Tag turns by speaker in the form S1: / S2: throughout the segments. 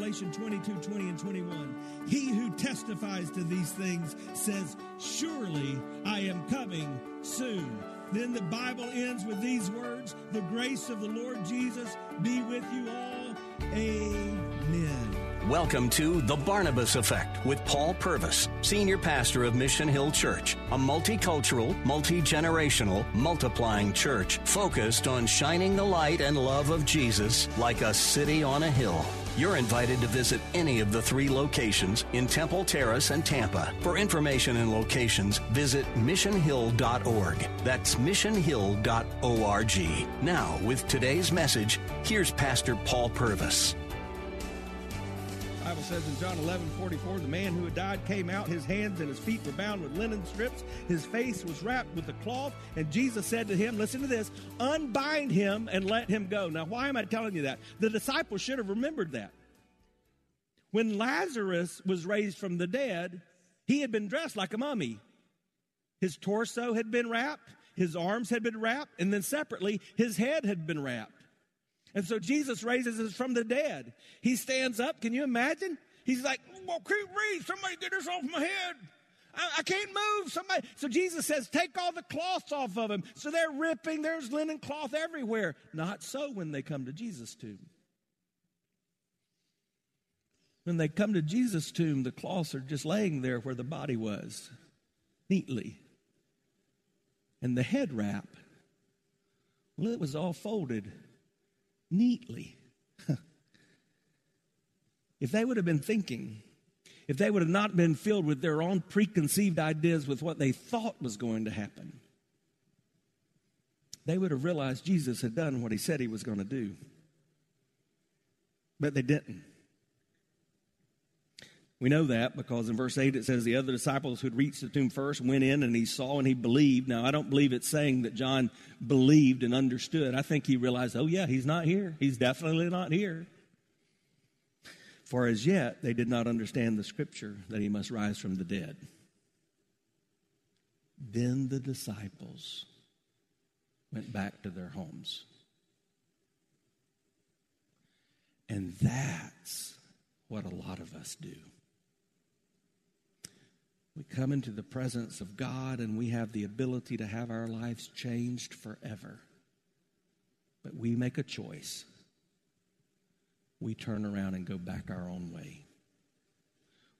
S1: Revelation 22, 20, and 21. He who testifies to these things says, Surely I am coming soon. Then the Bible ends with these words The grace of the Lord Jesus be with you all. Amen.
S2: Welcome to The Barnabas Effect with Paul Purvis, Senior Pastor of Mission Hill Church, a multicultural, multi generational, multiplying church focused on shining the light and love of Jesus like a city on a hill. You're invited to visit any of the three locations in Temple Terrace and Tampa. For information and locations, visit missionhill.org. That's missionhill.org. Now, with today's message, here's Pastor Paul Purvis.
S1: Bible says in John 11, 44, the man who had died came out, his hands and his feet were bound with linen strips, his face was wrapped with a cloth, and Jesus said to him, listen to this, unbind him and let him go. Now, why am I telling you that? The disciples should have remembered that. When Lazarus was raised from the dead, he had been dressed like a mummy. His torso had been wrapped, his arms had been wrapped, and then separately, his head had been wrapped. And so Jesus raises us from the dead. He stands up. Can you imagine? He's like, well, keep breathe. Somebody get this off my head. I, I, can't move. Somebody. So Jesus says, take all the cloths off of him. So they're ripping. There's linen cloth everywhere. Not so when they come to Jesus' tomb. When they come to Jesus' tomb, the cloths are just laying there where the body was, neatly. And the head wrap, well, it was all folded neatly. if they would have been thinking, if they would have not been filled with their own preconceived ideas with what they thought was going to happen, they would have realized Jesus had done what he said he was going to do. But they didn't. We know that because in verse 8 it says the other disciples who had reached the tomb first went in and he saw and he believed. Now, I don't believe it's saying that John believed and understood. I think he realized, oh, yeah, he's not here. He's definitely not here. For as yet they did not understand the scripture that he must rise from the dead. Then the disciples went back to their homes. And that's what a lot of us do. We come into the presence of God and we have the ability to have our lives changed forever. But we make a choice. We turn around and go back our own way.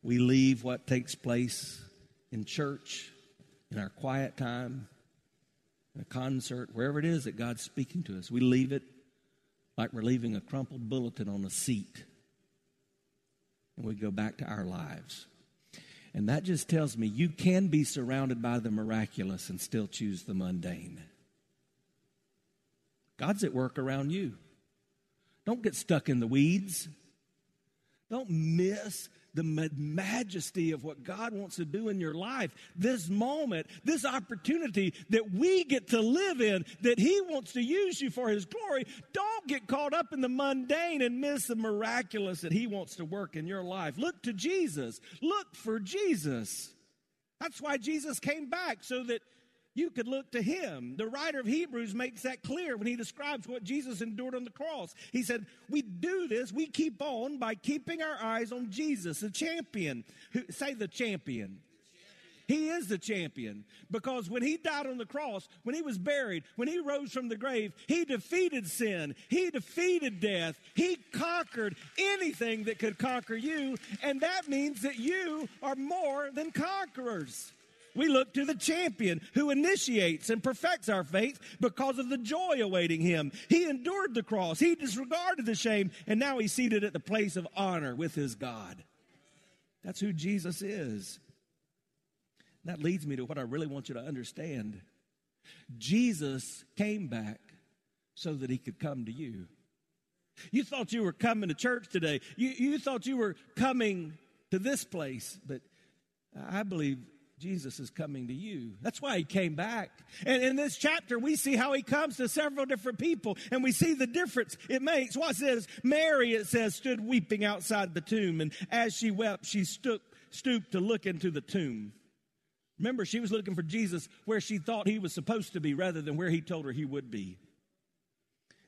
S1: We leave what takes place in church, in our quiet time, in a concert, wherever it is that God's speaking to us. We leave it like we're leaving a crumpled bulletin on a seat. And we go back to our lives. And that just tells me you can be surrounded by the miraculous and still choose the mundane. God's at work around you. Don't get stuck in the weeds. Don't miss the majesty of what God wants to do in your life. This moment, this opportunity that we get to live in, that He wants to use you for His glory. Don't get caught up in the mundane and miss the miraculous that He wants to work in your life. Look to Jesus. Look for Jesus. That's why Jesus came back, so that you could look to him. The writer of Hebrews makes that clear when he describes what Jesus endured on the cross. He said, We do this, we keep on by keeping our eyes on Jesus, the champion. Who, say the champion. He is the champion because when he died on the cross, when he was buried, when he rose from the grave, he defeated sin. He defeated death. He conquered anything that could conquer you. And that means that you are more than conquerors. We look to the champion who initiates and perfects our faith because of the joy awaiting him. He endured the cross, he disregarded the shame, and now he's seated at the place of honor with his God. That's who Jesus is. That leads me to what I really want you to understand. Jesus came back so that he could come to you. You thought you were coming to church today. You, you thought you were coming to this place, but I believe Jesus is coming to you. That's why he came back. And in this chapter, we see how he comes to several different people, and we see the difference it makes. What says Mary, it says, stood weeping outside the tomb, and as she wept, she stooped, stooped to look into the tomb. Remember, she was looking for Jesus where she thought he was supposed to be rather than where he told her he would be.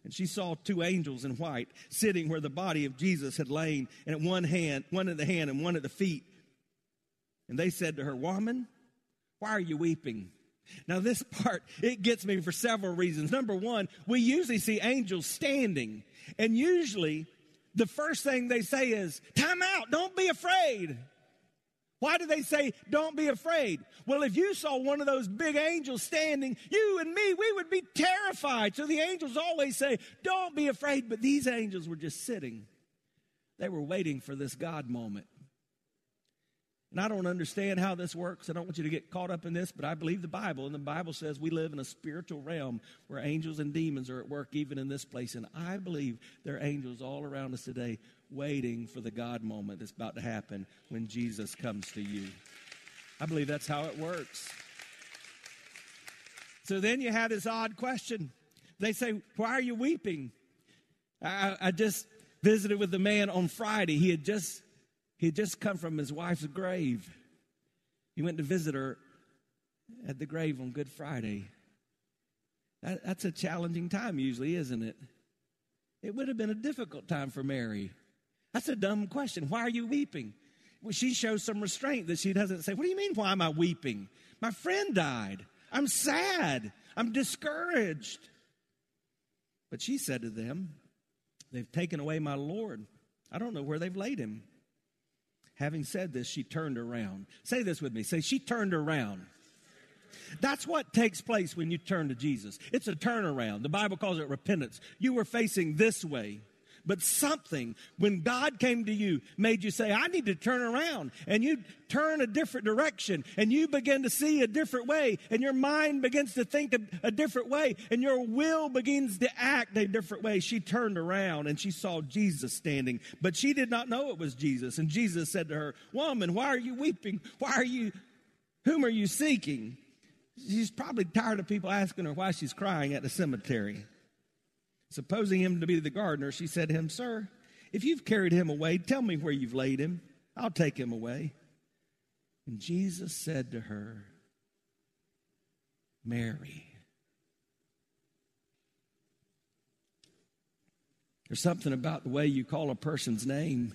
S1: And she saw two angels in white sitting where the body of Jesus had lain, and at one hand, one at the hand and one at the feet. And they said to her, Woman, why are you weeping? Now, this part, it gets me for several reasons. Number one, we usually see angels standing, and usually the first thing they say is, Time out, don't be afraid. Why do they say, don't be afraid? Well, if you saw one of those big angels standing, you and me, we would be terrified. So the angels always say, don't be afraid. But these angels were just sitting, they were waiting for this God moment. And I don't understand how this works. I don't want you to get caught up in this, but I believe the Bible. And the Bible says we live in a spiritual realm where angels and demons are at work even in this place. And I believe there are angels all around us today waiting for the God moment that's about to happen when Jesus comes to you. I believe that's how it works. So then you have this odd question. They say, Why are you weeping? I, I just visited with the man on Friday. He had just he had just come from his wife's grave. He went to visit her at the grave on Good Friday. That, that's a challenging time, usually, isn't it? It would have been a difficult time for Mary. That's a dumb question. Why are you weeping? Well, she shows some restraint that she doesn't say, What do you mean, why am I weeping? My friend died. I'm sad. I'm discouraged. But she said to them, They've taken away my Lord. I don't know where they've laid him. Having said this, she turned around. Say this with me. Say, she turned around. That's what takes place when you turn to Jesus. It's a turnaround. The Bible calls it repentance. You were facing this way but something, when God came to you, made you say, I need to turn around. And you turn a different direction and you begin to see a different way and your mind begins to think a, different way and your will begins to act a different way. She turned around and she saw Jesus standing, but she did not know it was Jesus. And Jesus said to her, Woman, why are you weeping? Why are you, whom are you seeking? She's probably tired of people asking her why she's crying at the cemetery. Supposing him to be the gardener, she said to him, Sir, if you've carried him away, tell me where you've laid him. I'll take him away. And Jesus said to her, Mary. There's something about the way you call a person's name.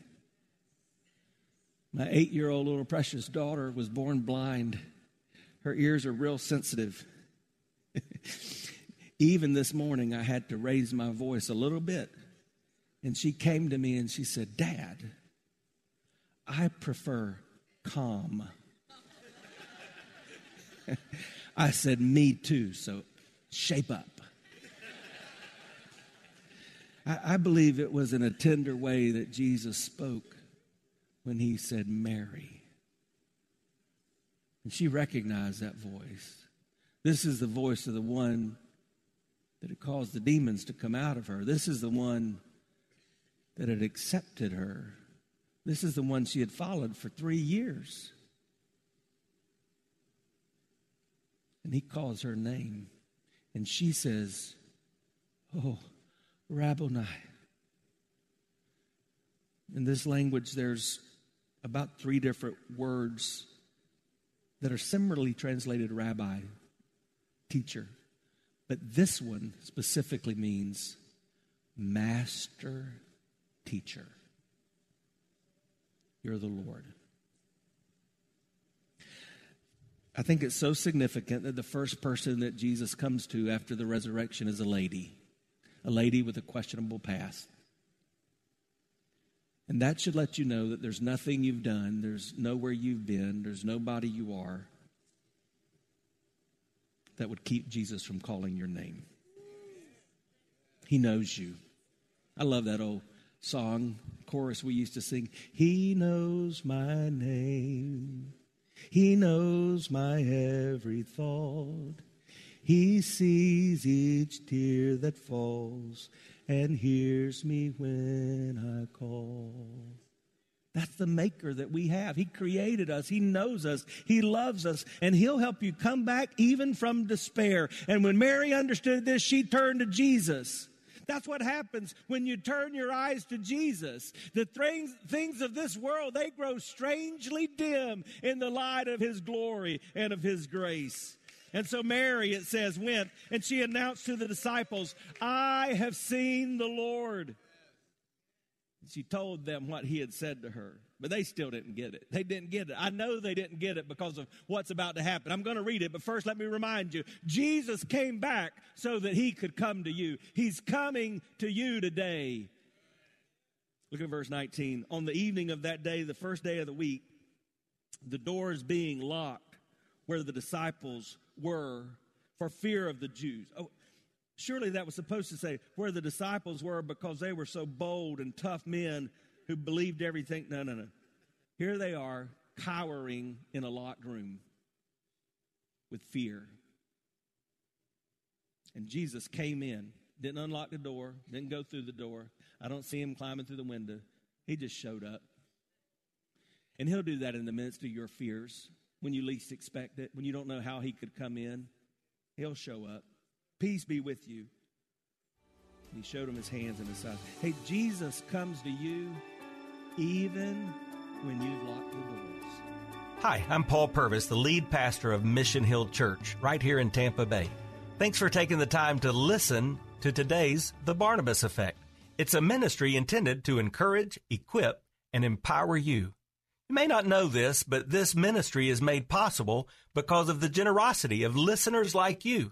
S1: My eight year old little precious daughter was born blind. Her ears are real sensitive. Even this morning, I had to raise my voice a little bit. And she came to me and she said, Dad, I prefer calm. I said, Me too, so shape up. I, I, believe it was in a tender way that Jesus spoke when he said, Mary. And she recognized that voice. This is the voice of the one that had caused the demons to come out of her. This is the one that had accepted her. This is the one she had followed for three years. And he calls her name. And she says, Oh, Rabboni. In this language, there's about three different words that are similarly translated rabbi, teacher. But this one specifically means master teacher. You're the Lord. I think it's so significant that the first person that Jesus comes to after the resurrection is a lady, a lady with a questionable past. And that should let you know that there's nothing you've done, there's nowhere you've been, there's nobody you are that would keep Jesus from calling your name. He knows you. I love that old song chorus we used to sing. He knows my name. He knows my every thought. He sees each tear that falls and hears me when I call. That's the maker that we have. He created us. He knows us. He loves us. And He'll help you come back even from despair. And when Mary understood this, she turned to Jesus. That's what happens when you turn your eyes to Jesus. The things, things of this world, they grow strangely dim in the light of His glory and of His grace. And so Mary, it says, went and she announced to the disciples, I have seen the Lord. She told them what he had said to her, but they still didn't get it. They didn't get it. I know they didn't get it because of what's about to happen. I'm going to read it, but first let me remind you Jesus came back so that he could come to you. He's coming to you today. Look at verse 19. On the evening of that day, the first day of the week, the doors being locked where the disciples were for fear of the Jews. Oh, surely that was supposed to say where the disciples were because they were so bold and tough men who believed everything. No, no, no. Here they are cowering in a locked room with fear. And Jesus came in, didn't unlock the door, didn't go through the door. I don't see him climbing through the window. He just showed up. And he'll do that in the midst of your fears when you least expect it, when you don't know how he could come in. He'll show up. Peace be with you. He showed him his hands and his side. Hey, Jesus comes to you even when you've locked the doors.
S3: Hi, I'm Paul Purvis, the lead pastor of Mission Hill Church, right here in Tampa Bay. Thanks for taking the time to listen to today's The Barnabas Effect. It's a ministry intended to encourage, equip, and empower you. You may not know this, but this ministry is made possible because of the generosity of listeners like you.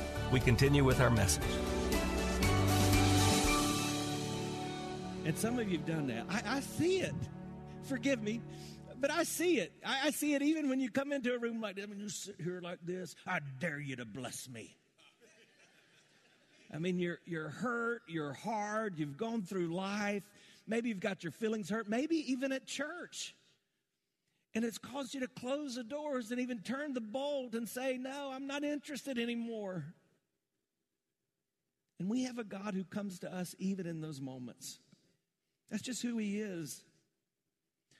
S3: we continue with our message.
S1: And some of you have done that. I, I see it. Forgive me, but I see it. I, I, see it even when you come into a room like this. When you sit here like this, I dare you to bless me. I mean, you're, you're hurt, you're hard, you've gone through life. Maybe you've got your feelings hurt, maybe even at church. And it's caused you to close the doors and even turn the bolt and say, No, I'm not interested anymore. And we have a God who comes to us even in those moments. That's just who He is.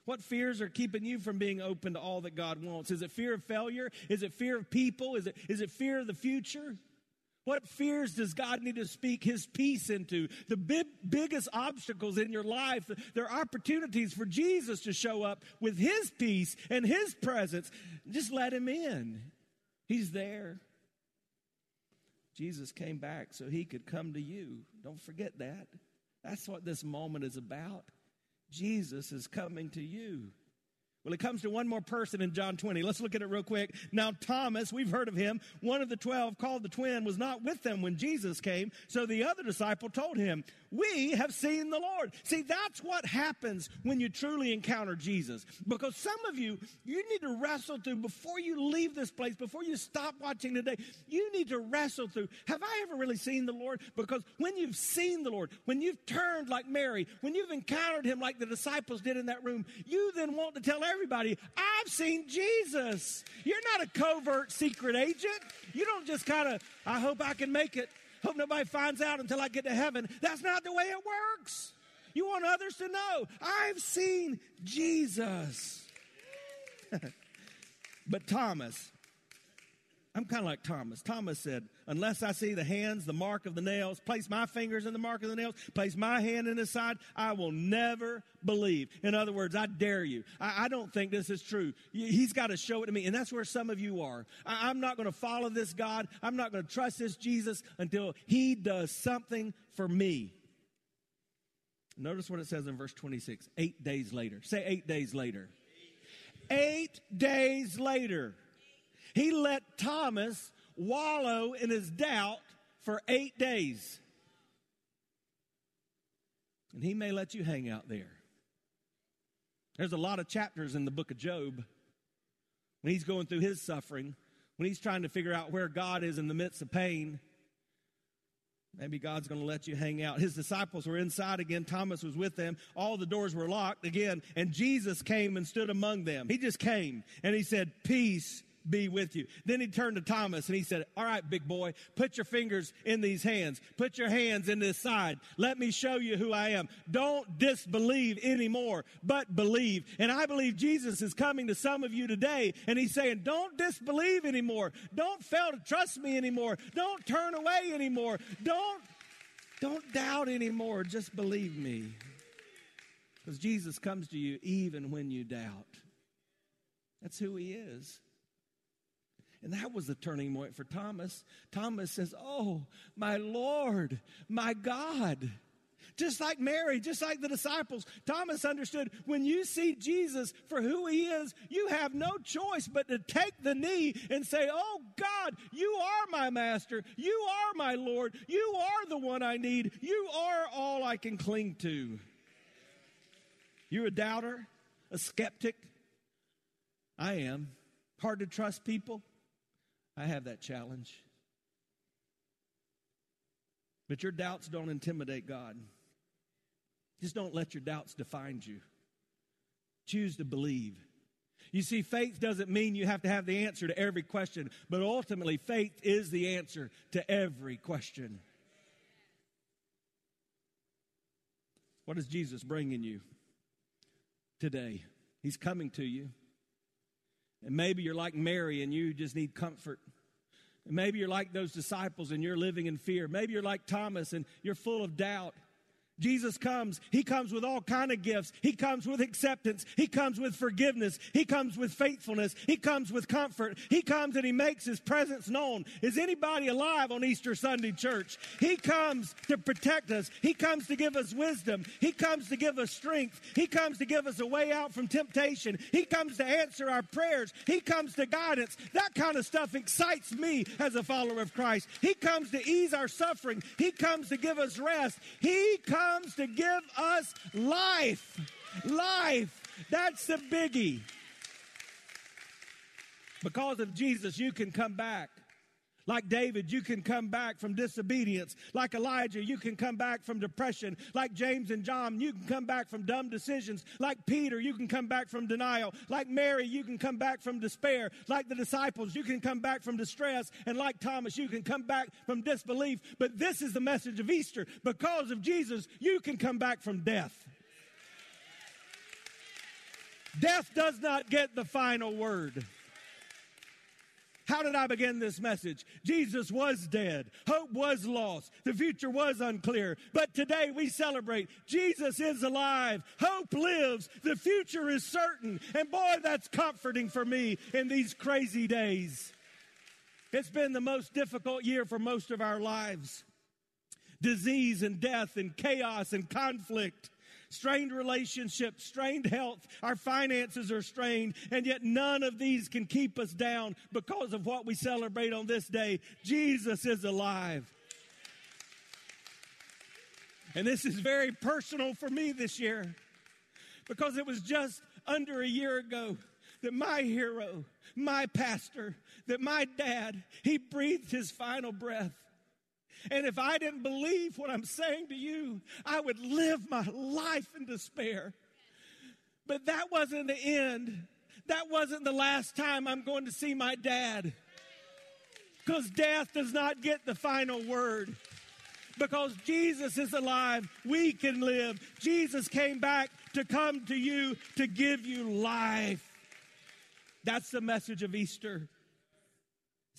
S1: What fears are keeping you from being open to all that God wants? Is it fear of failure? Is it fear of people? Is it, is it fear of the future? What fears does God need to speak His peace into? The big, biggest obstacles in your life, there are opportunities for Jesus to show up with His peace and His presence. Just let Him in. He's there. Jesus came back so he could come to you. Don't forget that. That's what this moment is about. Jesus is coming to you. Well, it comes to one more person in John 20. Let's look at it real quick. Now, Thomas, we've heard of him, one of the twelve called the twin, was not with them when Jesus came. So the other disciple told him, We have seen the Lord. See, that's what happens when you truly encounter Jesus. Because some of you, you need to wrestle through before you leave this place, before you stop watching today, you need to wrestle through. Have I ever really seen the Lord? Because when you've seen the Lord, when you've turned like Mary, when you've encountered him like the disciples did in that room, you then want to tell everybody, I've seen Jesus. You're not a covert secret agent. You don't just kind of, I hope I can make it. Hope nobody finds out until I get to heaven. That's not the way it works. You want others to know, I've seen Jesus. but Thomas, I'm kind of like Thomas. Thomas said, Unless I see the hands, the mark of the nails, place my fingers in the mark of the nails, place my hand in his side, I will never believe. In other words, I dare you. I, I don't think this is true. He's got to show it to me. And that's where some of you are. I, I'm not going to follow this God. I'm not going to trust this Jesus until he does something for me. Notice what it says in verse 26 eight days later. Say eight days later. Eight days later. He let Thomas wallow in his doubt for eight days. And he may let you hang out there. There's a lot of chapters in the book of Job when he's going through his suffering, when he's trying to figure out where God is in the midst of pain. Maybe God's going to let you hang out. His disciples were inside again. Thomas was with them. All the doors were locked again. And Jesus came and stood among them. He just came and he said, Peace be with you. Then he turned to Thomas and he said, All right, big boy, put your fingers in these hands. Put your hands in this side. Let me show you who I am. Don't disbelieve anymore, but believe. And I believe Jesus is coming to some of you today and he's saying, Don't disbelieve anymore. Don't fail to trust me anymore. Don't turn away anymore. Don't, don't doubt anymore. Just believe me. Because Jesus comes to you even when you doubt. That's who he is. And that was the turning point for Thomas. Thomas says, Oh, my Lord, my God. Just like Mary, just like the disciples, Thomas understood when you see Jesus for who he is, you have no choice but to take the knee and say, Oh God, you are my master. You are my Lord. You are the one I need. You are all I can cling to. You're a doubter, a skeptic. I am. Hard to trust people. I have that challenge. But your doubts don't intimidate God. Just don't let your doubts define you. Choose to believe. You see, faith doesn't mean you have to have the answer to every question, but ultimately, faith is the answer to every question. What is Jesus bringing you today? He's coming to you. And maybe you're like Mary and you just need comfort. And Maybe you're like those disciples and you're living in fear. Maybe you're like Thomas and you're full of doubt. Jesus comes. He comes with all kind of gifts. He comes with acceptance. He comes with forgiveness. He comes with faithfulness. He comes with comfort. He comes and he makes his presence known. Is anybody alive on Easter Sunday, church? He comes to protect us. He comes to give us wisdom. He comes to give us strength. He comes to give us a way out from temptation. He comes to answer our prayers. He comes to guidance. That kind of stuff excites me as a follower of Christ. He comes to ease our suffering. He comes to give us rest. He comes comes to give us life. Life. That's the biggie. Because of Jesus, you can come back. Like David, you can come back from disobedience. Like Elijah, you can come back from depression. Like James and John, you can come back from dumb decisions. Like Peter, you can come back from denial. Like Mary, you can come back from despair. Like the disciples, you can come back from distress. And like Thomas, you can come back from disbelief. But this is the message of Easter. Because of Jesus, you can come back from death. Death does not get the final word. How did I begin this message? Jesus was dead. Hope was lost. The future was unclear. But today we celebrate Jesus is alive. Hope lives. The future is certain. And boy, that's comforting for me in these crazy days. It's been the most difficult year for most of our lives. Disease and death and chaos and conflict strained relationships, strained health, our finances are strained, and yet none of these can keep us down because of what we celebrate on this day. Jesus is alive. And this is very personal for me this year because it was just under a year ago that my hero, my pastor, that my dad, he breathed his final breath. And if I didn't believe what I'm saying to you, I would live my life in despair. But that wasn't the end. That wasn't the last time I'm going to see my dad. Because death does not get the final word. Because Jesus is alive, we can live. Jesus came back to come to you to give you life. That's the message of Easter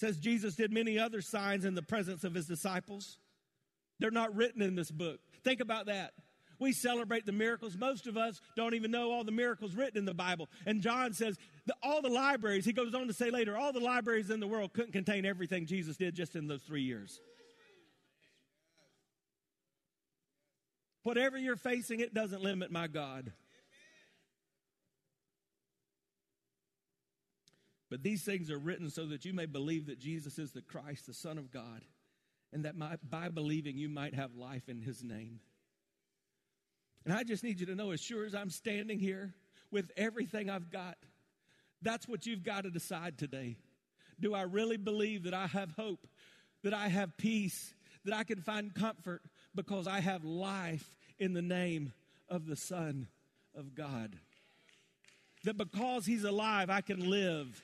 S1: says Jesus did many other signs in the presence of his disciples. They're not written in this book. Think about that. We celebrate the miracles. Most of us don't even know all the miracles written in the Bible. And John says that all the libraries, he goes on to say later, all the libraries in the world couldn't contain everything Jesus did just in those three years. Whatever you're facing, it doesn't limit my God. But these things are written so that you may believe that Jesus is the Christ, the Son of God, and that my, by believing you might have life in his name. And I just need you to know, as sure as I'm standing here with everything I've got, that's what you've got to decide today. Do I really believe that I have hope, that I have peace, that I can find comfort because I have life in the name of the Son of God? That because He's alive, I can live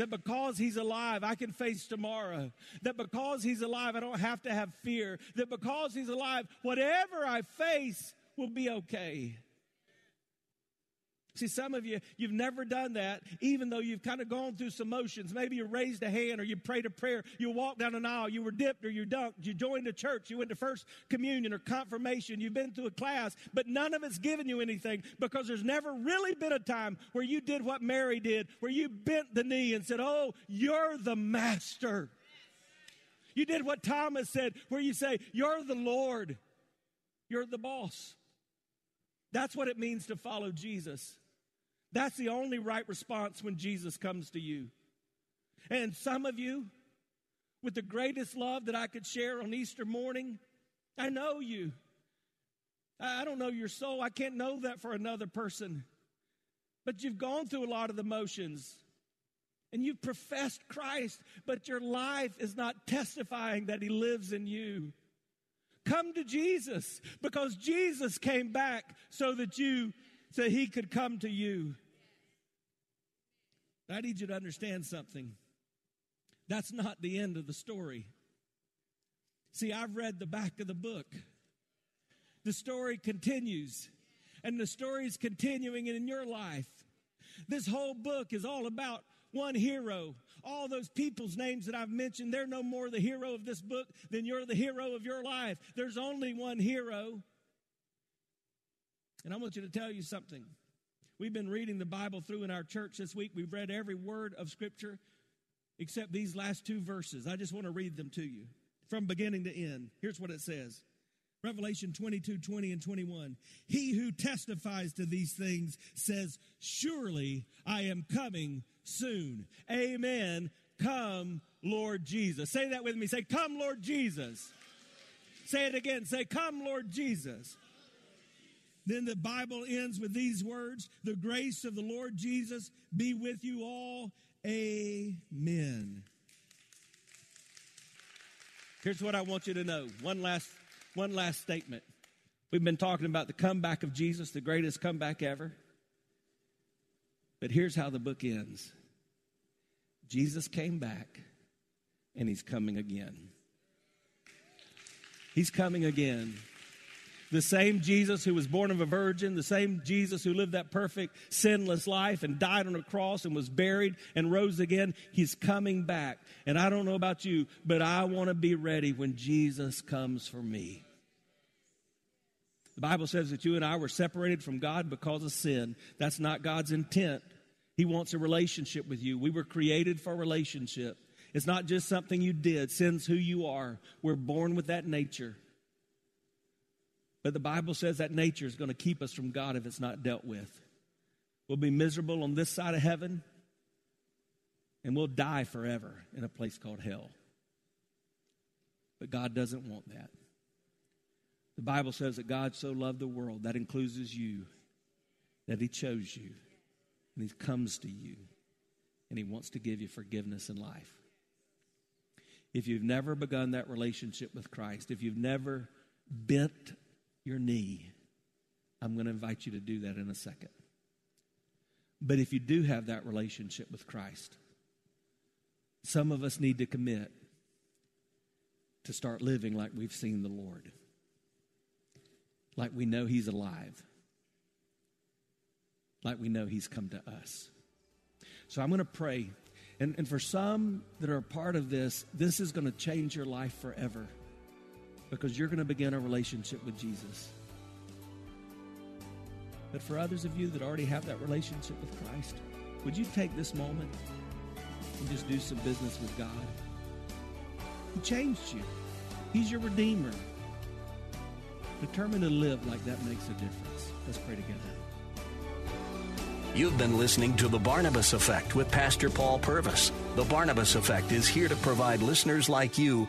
S1: that because he's alive, I can face tomorrow. That because he's alive, I don't have to have fear. That because he's alive, whatever I face will be okay. See, some of you, you've never done that, even though you've kind of gone through some motions. Maybe you raised a hand or you prayed a prayer, you walked down an aisle, you were dipped or you dunked, you joined a church, you went to first communion or confirmation, you've been to a class, but none of it's given you anything because there's never really been a time where you did what Mary did, where you bent the knee and said, Oh, you're the master. You did what Thomas said, where you say, You're the Lord, you're the boss. That's what it means to follow Jesus. That's the only right response when Jesus comes to you. And some of you, with the greatest love that I could share on Easter morning, I know you. I don't know your soul. I can't know that for another person. But you've gone through a lot of the motions and you've professed Christ, but your life is not testifying that He lives in you. Come to Jesus because Jesus came back so that you so he could come to you. I need you to understand something. That's not the end of the story. See, I've read the back of the book. The story continues, and the story is continuing in your life. This whole book is all about one hero. All those people's names that I've mentioned, they're no more the hero of this book than you're the hero of your life. There's only one hero. And I want you to tell you something. We've been reading the Bible through in our church this week. We've read every word of Scripture except these last two verses. I just want to read them to you from beginning to end. Here's what it says Revelation 22 20 and 21. He who testifies to these things says, Surely I am coming soon. Amen. Come, Lord Jesus. Say that with me. Say, Come, Lord Jesus. Say it again. Say, Come, Lord Jesus. Then the Bible ends with these words The grace of the Lord Jesus be with you all. Amen. Here's what I want you to know. One last, one last statement. We've been talking about the comeback of Jesus, the greatest comeback ever. But here's how the book ends Jesus came back, and he's coming again. He's coming again. The same Jesus who was born of a virgin, the same Jesus who lived that perfect, sinless life and died on a cross and was buried and rose again, he's coming back. And I don't know about you, but I want to be ready when Jesus comes for me. The Bible says that you and I were separated from God because of sin. That's not God's intent. He wants a relationship with you. We were created for relationship. It's not just something you did, sin's who you are. We're born with that nature. But the Bible says that nature is going to keep us from God if it's not dealt with. We'll be miserable on this side of heaven, and we'll die forever in a place called hell. But God doesn't want that. The Bible says that God so loved the world, that includes you, that He chose you, and He comes to you, and He wants to give you forgiveness and life. If you've never begun that relationship with Christ, if you've never bent your knee, I'm going to invite you to do that in a second. But if you do have that relationship with Christ, some of us need to commit to start living like we've seen the Lord, like we know He's alive, like we know He's come to us. So I'm going to pray. And, and for some that are a part of this, this is going to change your life forever because you're going to begin a relationship with Jesus. But for others of you that already have that relationship with Christ, would you take this moment and just do some business with God? He changed you, He's your Redeemer. Determined to live like that makes a difference. Let's pray together.
S2: You've been listening to The Barnabas Effect with Pastor Paul Purvis. The Barnabas Effect is here to provide listeners like you